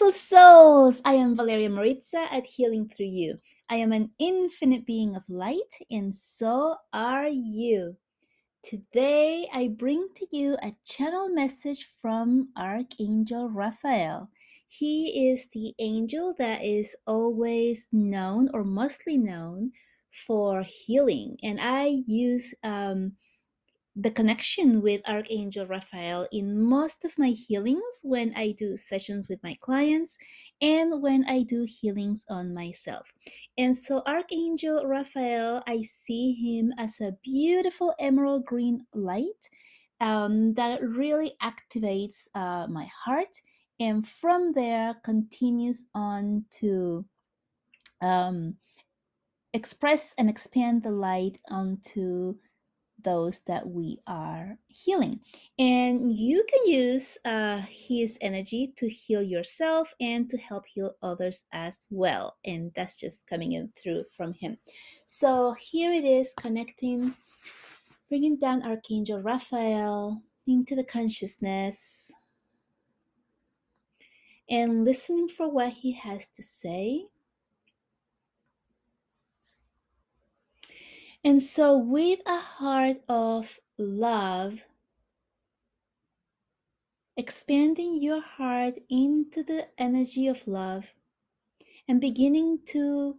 beautiful souls! I am Valeria Maritza at Healing Through You. I am an infinite being of light, and so are you. Today, I bring to you a channel message from Archangel Raphael. He is the angel that is always known or mostly known for healing, and I use um, the connection with Archangel Raphael in most of my healings when I do sessions with my clients and when I do healings on myself. And so, Archangel Raphael, I see him as a beautiful emerald green light um, that really activates uh, my heart and from there continues on to um, express and expand the light onto those that we are healing. And you can use uh, his energy to heal yourself and to help heal others as well. And that's just coming in through from him. So here it is connecting, bringing down Archangel Raphael into the consciousness and listening for what he has to say And so, with a heart of love, expanding your heart into the energy of love and beginning to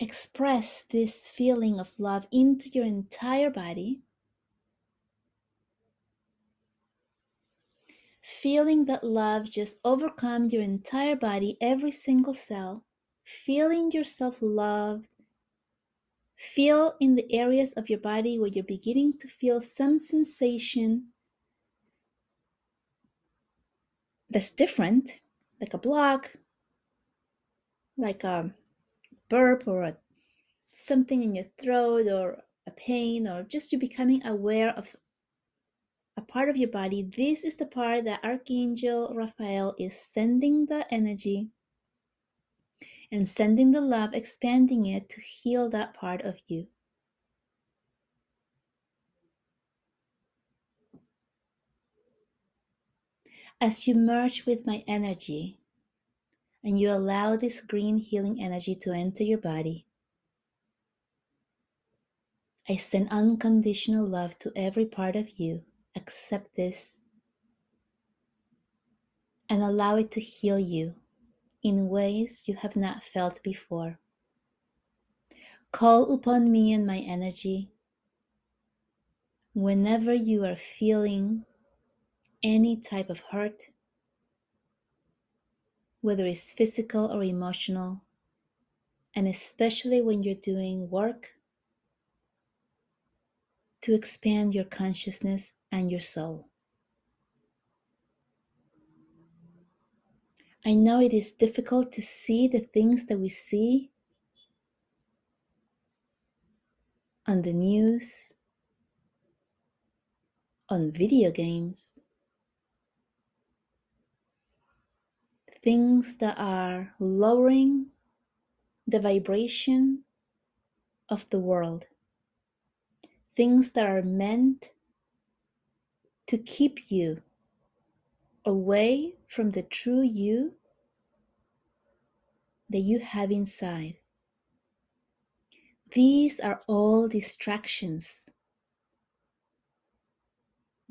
express this feeling of love into your entire body, feeling that love just overcome your entire body, every single cell, feeling yourself loved Feel in the areas of your body where you're beginning to feel some sensation that's different, like a block, like a burp or a, something in your throat or a pain, or just you becoming aware of a part of your body. This is the part that Archangel Raphael is sending the energy and sending the love, expanding it to heal that part of you. As you merge with my energy and you allow this green healing energy to enter your body, I send unconditional love to every part of you. Accept this and allow it to heal you in ways you have not felt before. Call upon me and my energy whenever you are feeling any type of hurt, whether it's physical or emotional, and especially when you're doing work to expand your consciousness and your soul. I know it is difficult to see the things that we see on the news, on video games, things that are lowering the vibration of the world, things that are meant to keep you away from the true you that you have inside. These are all distractions.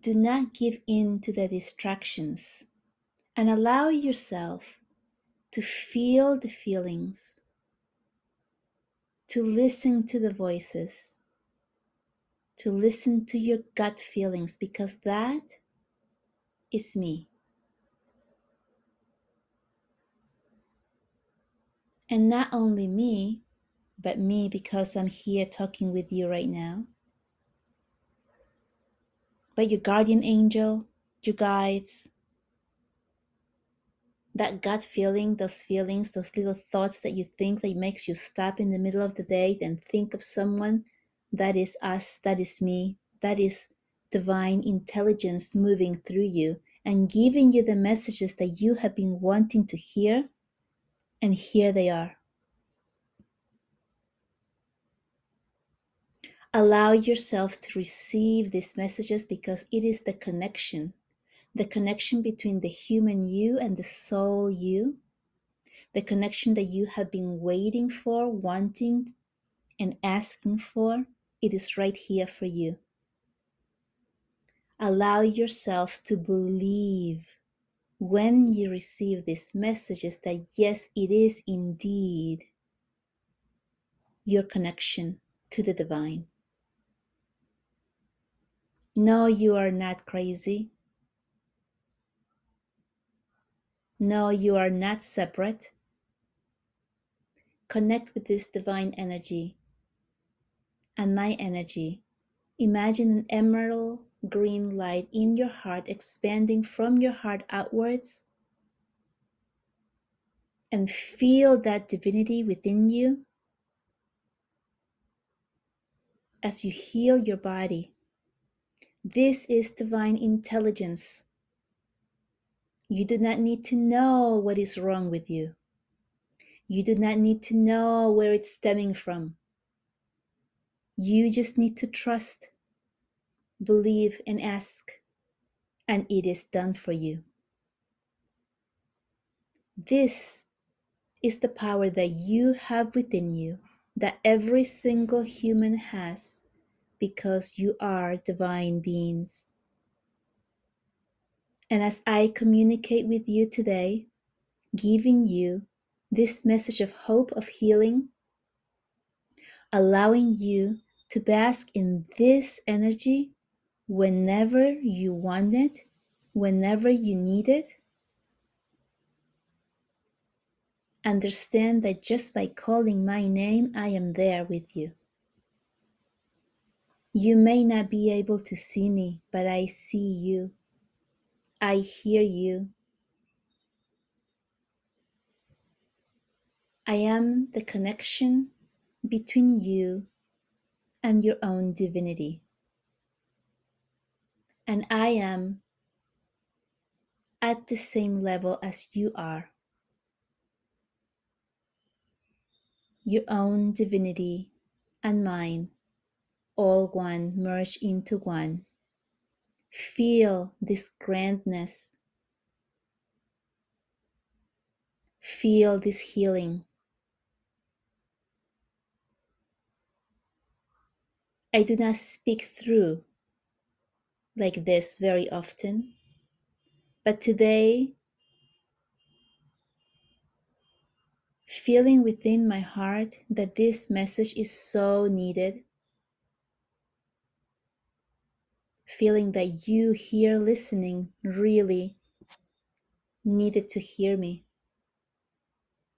Do not give in to the distractions and allow yourself to feel the feelings, to listen to the voices, to listen to your gut feelings, because that is me. And not only me, but me because I'm here talking with you right now. But your guardian angel, your guides, that gut feeling, those feelings, those little thoughts that you think that makes you stop in the middle of the day and think of someone, that is us, that is me, that is divine intelligence moving through you and giving you the messages that you have been wanting to hear and here they are. Allow yourself to receive these messages because it is the connection the connection between the human you and the soul you, the connection that you have been waiting for, wanting, and asking for, it is right here for you. Allow yourself to believe when you receive these messages that yes, it is indeed your connection to the divine. No, you are not crazy. No, you are not separate. Connect with this divine energy and my energy. Imagine an emerald green light in your heart expanding from your heart outwards. And feel that divinity within you as you heal your body. This is divine intelligence. You do not need to know what is wrong with you. You do not need to know where it's stemming from. You just need to trust, believe, and ask, and it is done for you. This is the power that you have within you, that every single human has, because you are divine beings. And as I communicate with you today, giving you this message of hope, of healing, allowing you to bask in this energy whenever you want it, whenever you need it. Understand that just by calling my name, I am there with you. You may not be able to see me, but I see you. I hear you. I am the connection between you and your own divinity. And I am at the same level as you are. Your own divinity and mine, all one, merge into one. Feel this grandness. Feel this healing. I do not speak through like this very often, but today, feeling within my heart that this message is so needed, feeling that you here listening really needed to hear me.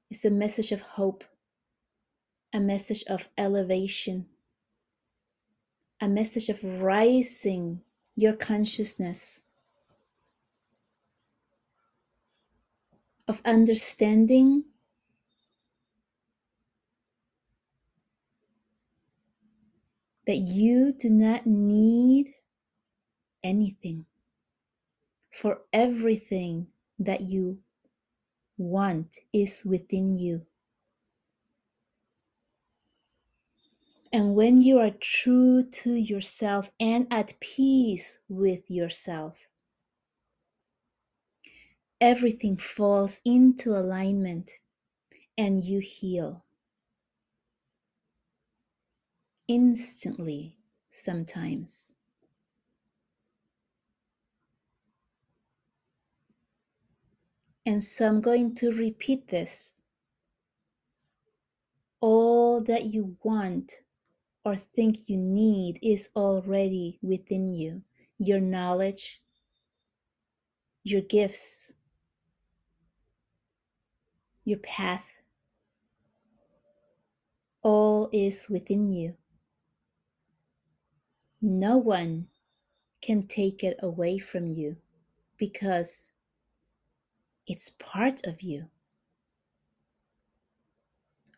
It's a message of hope, a message of elevation a message of rising your consciousness, of understanding that you do not need anything for everything that you want is within you. And when you are true to yourself and at peace with yourself, everything falls into alignment and you heal instantly sometimes. And so I'm going to repeat this. All that you want or think you need is already within you. Your knowledge, your gifts, your path, all is within you. No one can take it away from you because it's part of you.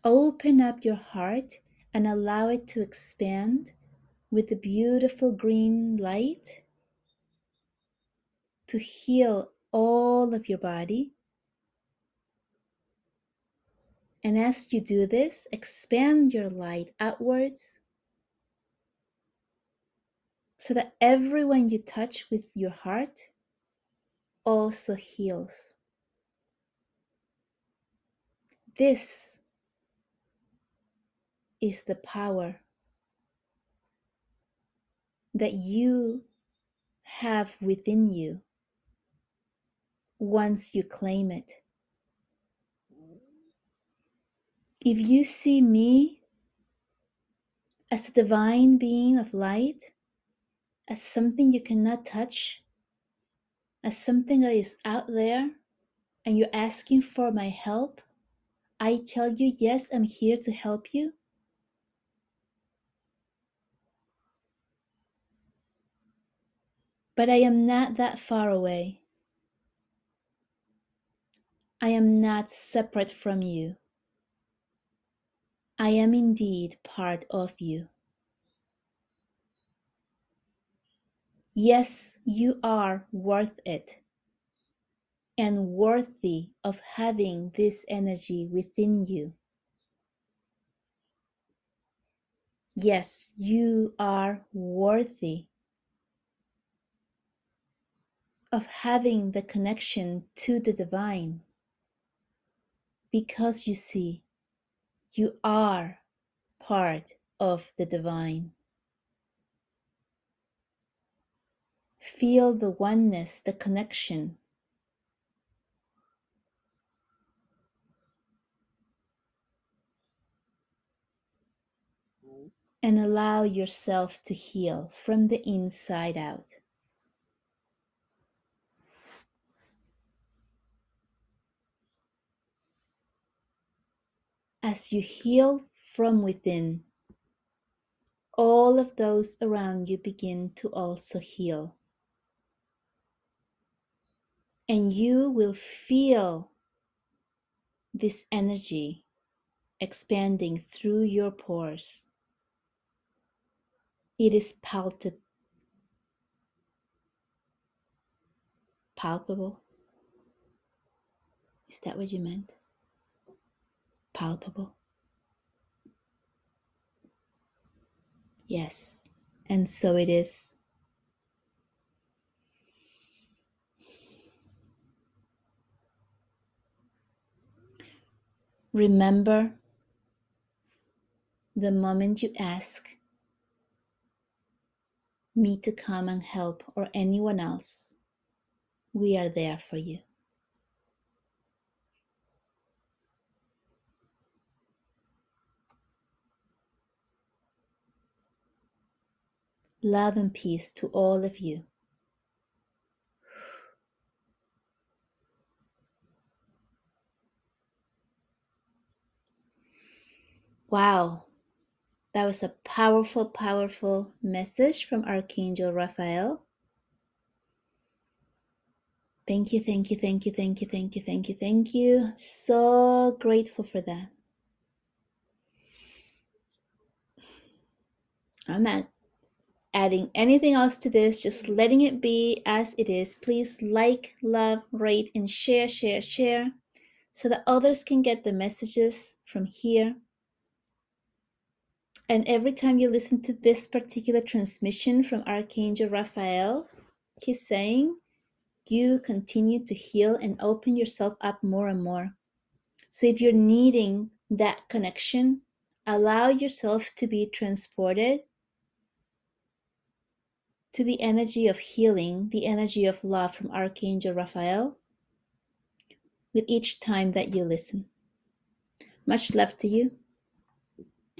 Open up your heart and allow it to expand with the beautiful green light to heal all of your body. And as you do this, expand your light outwards so that everyone you touch with your heart also heals. This is the power that you have within you once you claim it. If you see me as a divine being of light, as something you cannot touch, as something that is out there, and you're asking for my help, I tell you, yes, I'm here to help you. But I am not that far away. I am not separate from you. I am indeed part of you. Yes, you are worth it and worthy of having this energy within you. Yes, you are worthy of having the connection to the divine because you see, you are part of the divine. Feel the oneness, the connection. And allow yourself to heal from the inside out. As you heal from within, all of those around you begin to also heal. And you will feel this energy expanding through your pores. It is palpable. Palpable. Is that what you meant? Palpable. Yes, and so it is. Remember the moment you ask me to come and help or anyone else, we are there for you. Love and peace to all of you. Wow, that was a powerful, powerful message from Archangel Raphael. Thank you, thank you, thank you, thank you, thank you, thank you, thank you. So grateful for that. I'm at adding anything else to this, just letting it be as it is. Please like, love, rate, and share, share, share so that others can get the messages from here. And every time you listen to this particular transmission from Archangel Raphael, he's saying, you continue to heal and open yourself up more and more. So if you're needing that connection, allow yourself to be transported to the energy of healing, the energy of love from Archangel Raphael with each time that you listen. Much love to you.